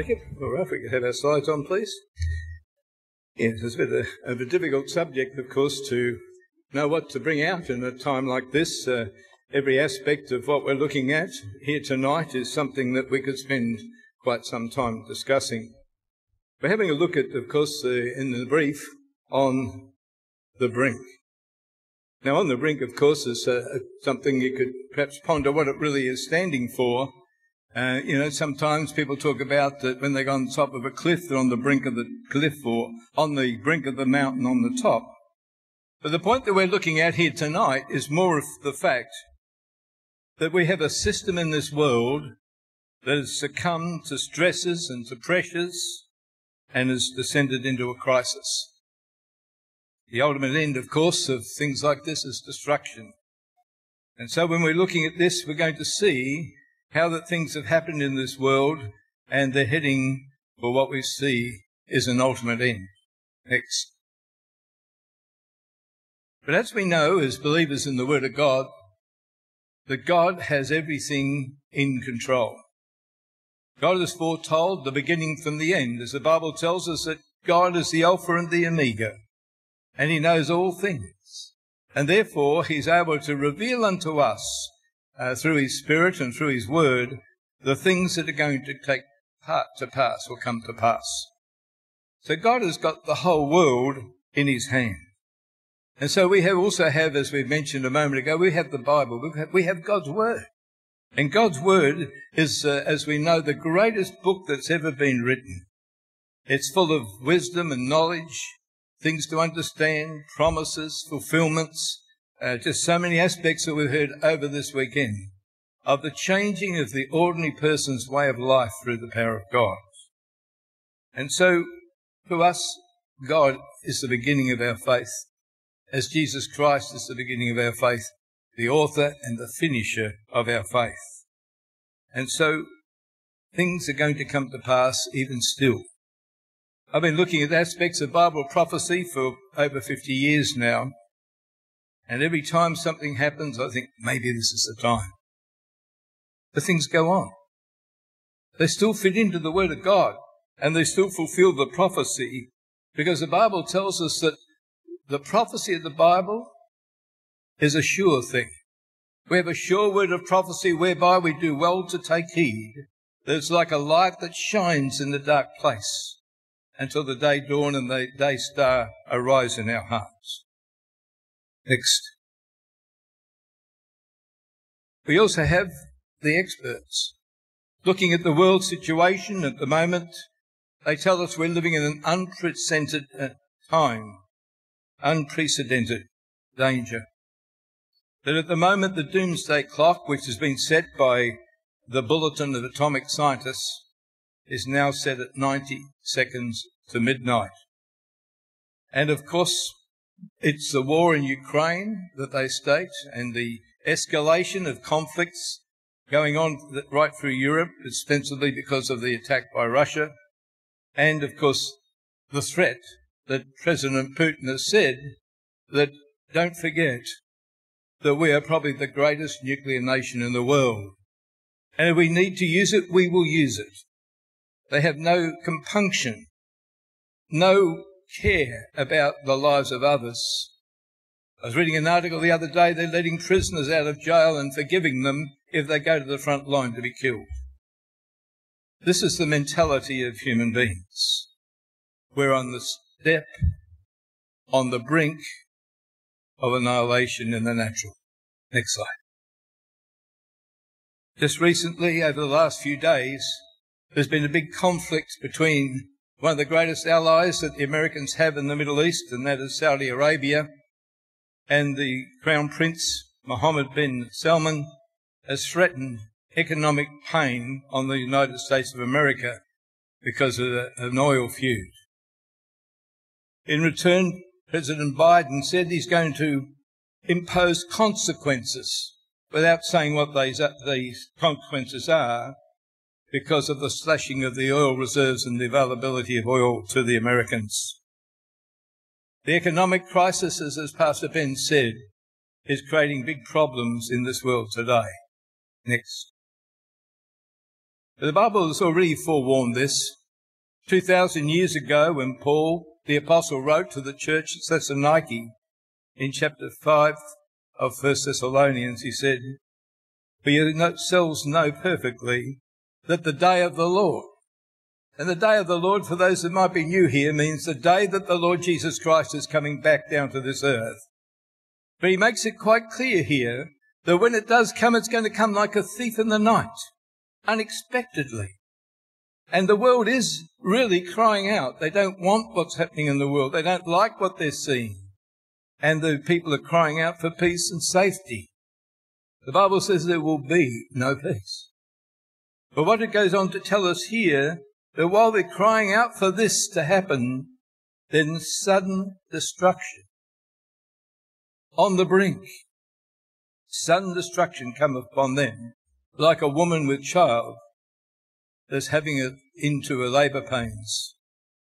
Jacob. All right, we can have our slides on, please. Yes, it's a bit of a, of a difficult subject, of course, to know what to bring out in a time like this. Uh, every aspect of what we're looking at here tonight is something that we could spend quite some time discussing. We're having a look at, of course, uh, in the brief on the brink. Now, on the brink, of course, is uh, something you could perhaps ponder what it really is standing for uh, you know, sometimes people talk about that when they go on top of a cliff, they're on the brink of the cliff or on the brink of the mountain on the top. But the point that we're looking at here tonight is more of the fact that we have a system in this world that has succumbed to stresses and to pressures and has descended into a crisis. The ultimate end, of course, of things like this is destruction. And so when we're looking at this, we're going to see how that things have happened in this world and they're heading for what we see is an ultimate end. Next. But as we know as believers in the Word of God, that God has everything in control. God has foretold the beginning from the end, as the Bible tells us that God is the Alpha and the Omega, and He knows all things. And therefore He's able to reveal unto us uh, through His Spirit and through His Word, the things that are going to take part to pass will come to pass. So God has got the whole world in His hand. And so we have also have, as we mentioned a moment ago, we have the Bible. We have, we have God's Word. And God's Word is, uh, as we know, the greatest book that's ever been written. It's full of wisdom and knowledge, things to understand, promises, fulfillments, uh, just so many aspects that we've heard over this weekend of the changing of the ordinary person's way of life through the power of God. And so, to us, God is the beginning of our faith, as Jesus Christ is the beginning of our faith, the author and the finisher of our faith. And so, things are going to come to pass even still. I've been looking at aspects of Bible prophecy for over 50 years now, and every time something happens, I think maybe this is the time. But things go on. They still fit into the Word of God and they still fulfill the prophecy because the Bible tells us that the prophecy of the Bible is a sure thing. We have a sure word of prophecy whereby we do well to take heed. That it's like a light that shines in the dark place until the day dawn and the day star arise in our hearts. Next. We also have the experts. Looking at the world situation at the moment, they tell us we're living in an unprecedented uh, time, unprecedented danger. That at the moment the doomsday clock, which has been set by the Bulletin of Atomic Scientists, is now set at 90 seconds to midnight. And of course, it's the war in Ukraine that they state and the escalation of conflicts going on right through Europe, ostensibly because of the attack by Russia. And of course, the threat that President Putin has said that don't forget that we are probably the greatest nuclear nation in the world. And if we need to use it, we will use it. They have no compunction, no care about the lives of others. I was reading an article the other day, they're letting prisoners out of jail and forgiving them if they go to the front line to be killed. This is the mentality of human beings. We're on the step, on the brink of annihilation in the natural. Next slide. Just recently, over the last few days, there's been a big conflict between one of the greatest allies that the Americans have in the Middle East, and that is Saudi Arabia. And the Crown Prince, Mohammed bin Salman, has threatened economic pain on the United States of America because of an oil feud. In return, President Biden said he's going to impose consequences without saying what these, these consequences are because of the slashing of the oil reserves and the availability of oil to the Americans. The economic crisis, as Pastor Ben said, is creating big problems in this world today. Next. The Bible has already forewarned this. 2,000 years ago, when Paul, the apostle, wrote to the church at Thessaloniki in chapter 5 of 1 Thessalonians, he said, For yourselves know perfectly that the day of the Lord, and the day of the Lord, for those that might be new here, means the day that the Lord Jesus Christ is coming back down to this earth. But he makes it quite clear here that when it does come, it's going to come like a thief in the night unexpectedly. And the world is really crying out. They don't want what's happening in the world. They don't like what they're seeing. And the people are crying out for peace and safety. The Bible says there will be no peace. But what it goes on to tell us here, that while they're crying out for this to happen, then sudden destruction on the brink, sudden destruction come upon them like a woman with child that's having it into her labour pains,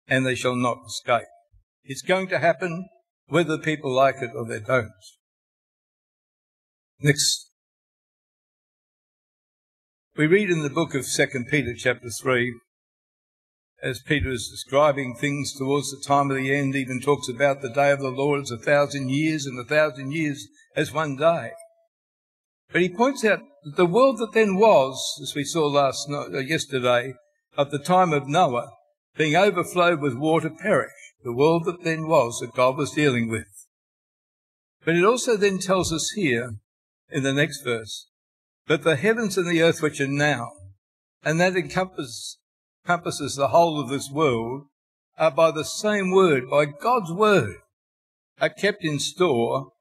and they shall not escape. It's going to happen whether people like it or they don't. Next. We read in the book of 2 Peter chapter 3, as Peter is describing things towards the time of the end, even talks about the day of the Lord as a thousand years and a thousand years as one day. But he points out that the world that then was, as we saw last night, uh, yesterday, at the time of Noah, being overflowed with water, perished. The world that then was that God was dealing with. But it also then tells us here in the next verse that the heavens and the earth which are now, and that encompasses, encompasses the whole of this world, are by the same word, by God's word, are kept in store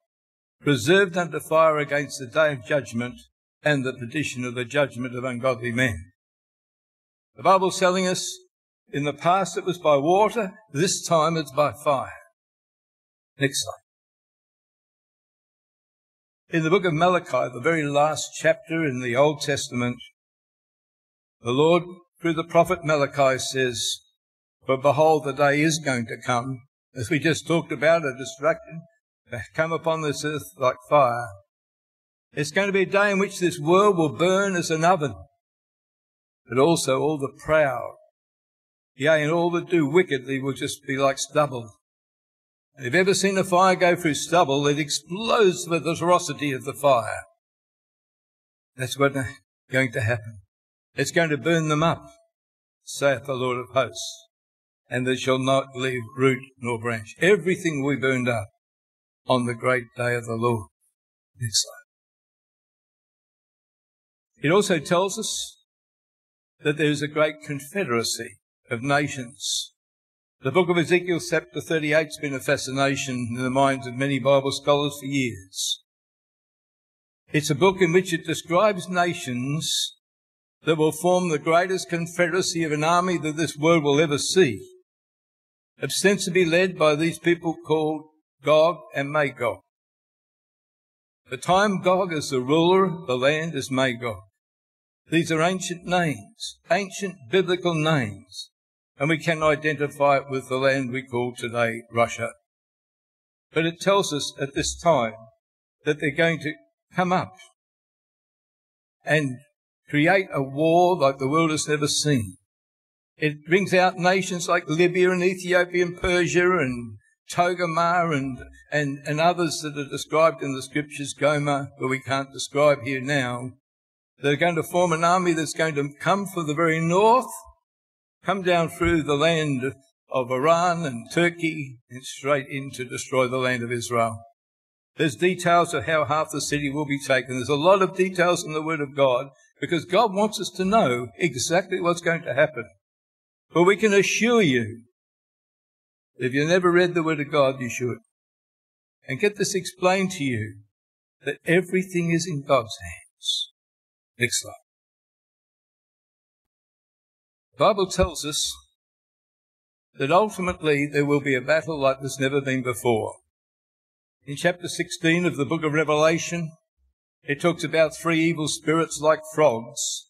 preserved under fire against the day of judgment and the perdition of the judgment of ungodly men. The Bible's telling us in the past it was by water, this time it's by fire. Next slide. In the book of Malachi, the very last chapter in the Old Testament, the Lord, through the prophet Malachi, says, For behold, the day is going to come, as we just talked about, a destruction that come upon this earth like fire. It's going to be a day in which this world will burn as an oven, but also all the proud, yea, and all that do wickedly will just be like stubble. If you've ever seen a fire go through stubble, it explodes with the ferocity of the fire. That's what's going to happen. It's going to burn them up, saith the Lord of hosts, and they shall not leave root nor branch. Everything will be burned up on the great day of the Lord. Next slide. It also tells us that there is a great confederacy of nations. The book of Ezekiel, chapter 38, has been a fascination in the minds of many Bible scholars for years. It's a book in which it describes nations that will form the greatest confederacy of an army that this world will ever see, ostensibly led by these people called Gog and Magog. The time Gog is the ruler, the land is Magog. These are ancient names, ancient biblical names, and we can identify it with the land we call today Russia. But it tells us at this time that they're going to come up and create a war like the world has never seen. It brings out nations like Libya and Ethiopia and Persia and Togarmah and, and, and others that are described in the scriptures, Gomer, but we can't describe here now. They're going to form an army that's going to come from the very north, come down through the land of Iran and Turkey, and straight in to destroy the land of Israel. There's details of how half the city will be taken. There's a lot of details in the Word of God because God wants us to know exactly what's going to happen. But we can assure you if you never read the Word of God, you should. And get this explained to you that everything is in God's hands. Next slide. Bible tells us that ultimately there will be a battle like there's never been before. In chapter 16 of the book of Revelation, it talks about three evil spirits like frogs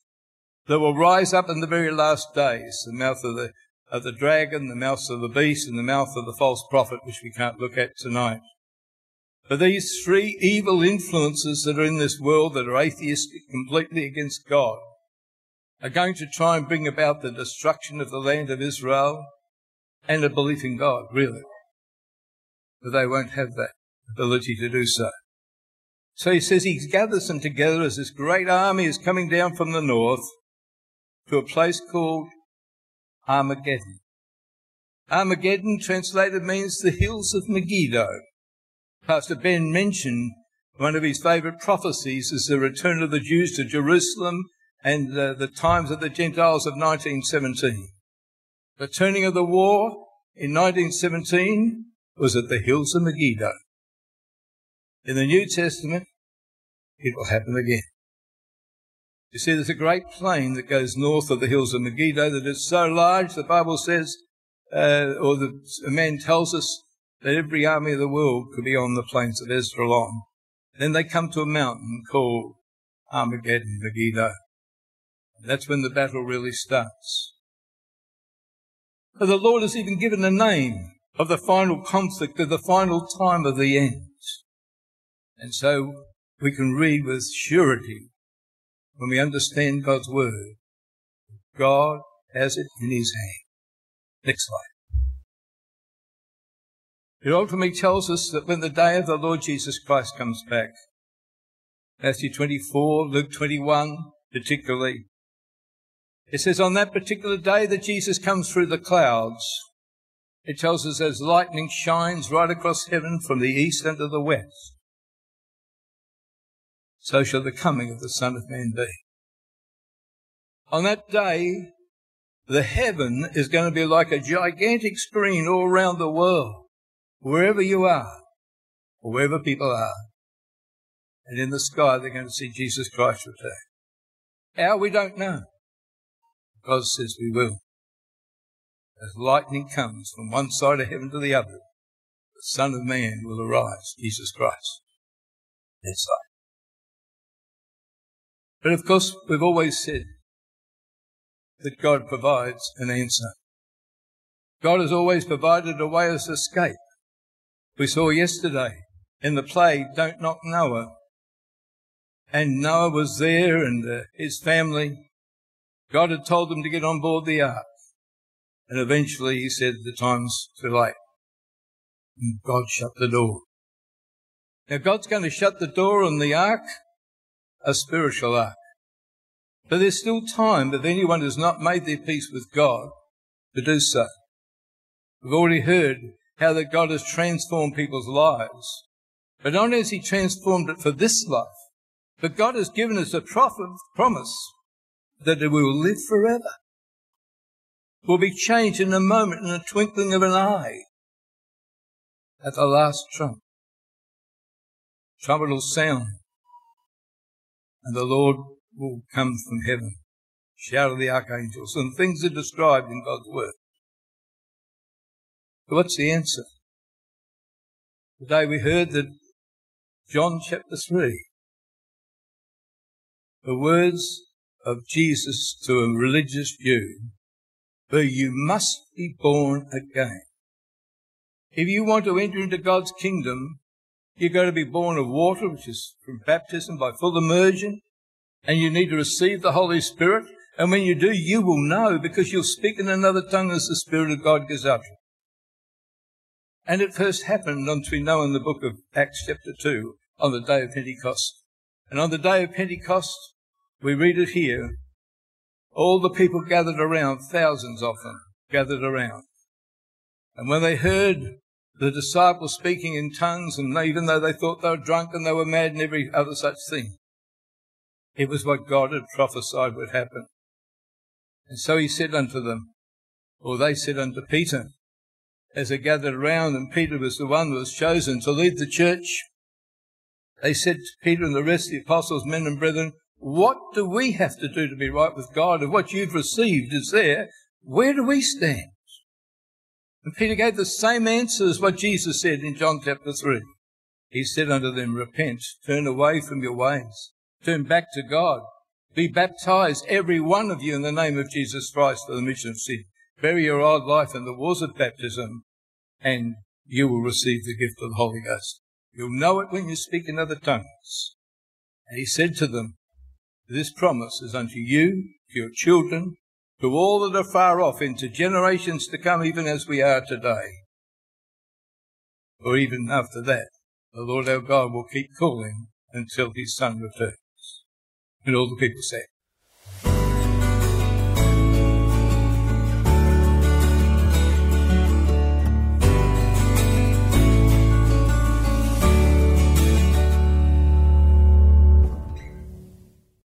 that will rise up in the very last days, the mouth of the of the dragon, the mouth of the beast, and the mouth of the false prophet, which we can't look at tonight. But these three evil influences that are in this world that are atheistic, completely against God, are going to try and bring about the destruction of the land of Israel and a belief in God, really. But they won't have that ability to do so. So he says he gathers them together as this great army is coming down from the north to a place called Armageddon. Armageddon translated means the hills of Megiddo. Pastor Ben mentioned one of his favourite prophecies is the return of the Jews to Jerusalem and uh, the times of the Gentiles of 1917. The turning of the war in 1917 was at the hills of Megiddo. In the New Testament, it will happen again. You see, there's a great plain that goes north of the hills of Megiddo that is so large, the Bible says, uh, or the man tells us, that every army of the world could be on the plains of Esdraelon. Then they come to a mountain called Armageddon, Megiddo. That's when the battle really starts. But the Lord has even given a name of the final conflict, of the final time of the end. And so we can read with surety when we understand God's word. God has it in his hand. Next slide. It ultimately tells us that when the day of the Lord Jesus Christ comes back, Matthew 24, Luke 21 particularly, it says on that particular day that Jesus comes through the clouds, it tells us as lightning shines right across heaven from the east and to the west so shall the coming of the Son of Man be. On that day, the heaven is going to be like a gigantic screen all around the world, wherever you are, or wherever people are. And in the sky, they're going to see Jesus Christ return. How we don't know. God says we will. As lightning comes from one side of heaven to the other, the Son of Man will arise, Jesus Christ. That's like. But of course, we've always said that God provides an answer. God has always provided a way of escape. We saw yesterday in the play, Don't Knock Noah. And Noah was there and uh, his family. God had told them to get on board the ark. And eventually he said, the time's too late. And God shut the door. Now God's going to shut the door on the ark a spiritual ark. But there's still time if anyone has not made their peace with God to do so. We've already heard how that God has transformed people's lives. But not only has He transformed it for this life, but God has given us a promise that we will live forever. We'll be changed in a moment, in a twinkling of an eye, at the last trump. Trumpet will sound, and the Lord will come from heaven. Shout of the archangels, and things are described in God's word. But what's the answer? Today we heard that John chapter 3, the words of Jesus to a religious Jew, but you must be born again. If you want to enter into God's kingdom, You've got to be born of water, which is from baptism by full immersion, and you need to receive the Holy Spirit. And when you do, you will know because you'll speak in another tongue as the Spirit of God gives out. And it first happened, as we know in the book of Acts chapter 2, on the day of Pentecost. And on the day of Pentecost, we read it here, all the people gathered around, thousands of them gathered around. And when they heard the disciples speaking in tongues, and even though they thought they were drunk and they were mad and every other such thing, it was what God had prophesied would happen. And so he said unto them, or they said unto Peter, as they gathered around, and Peter was the one that was chosen to lead the church, they said to Peter and the rest of the apostles, men and brethren, what do we have to do to be right with God? And what you've received is there. Where do we stand? And Peter gave the same answer as what Jesus said in John chapter 3. He said unto them, Repent, turn away from your ways, turn back to God, be baptized, every one of you, in the name of Jesus Christ for the remission of sin. Bury your old life in the waters of baptism, and you will receive the gift of the Holy Ghost. You'll know it when you speak in other tongues. And he said to them, This promise is unto you to your children, to all that are far off, into generations to come, even as we are today. Or even after that, the Lord our God will keep calling until his Son returns. And all the people said,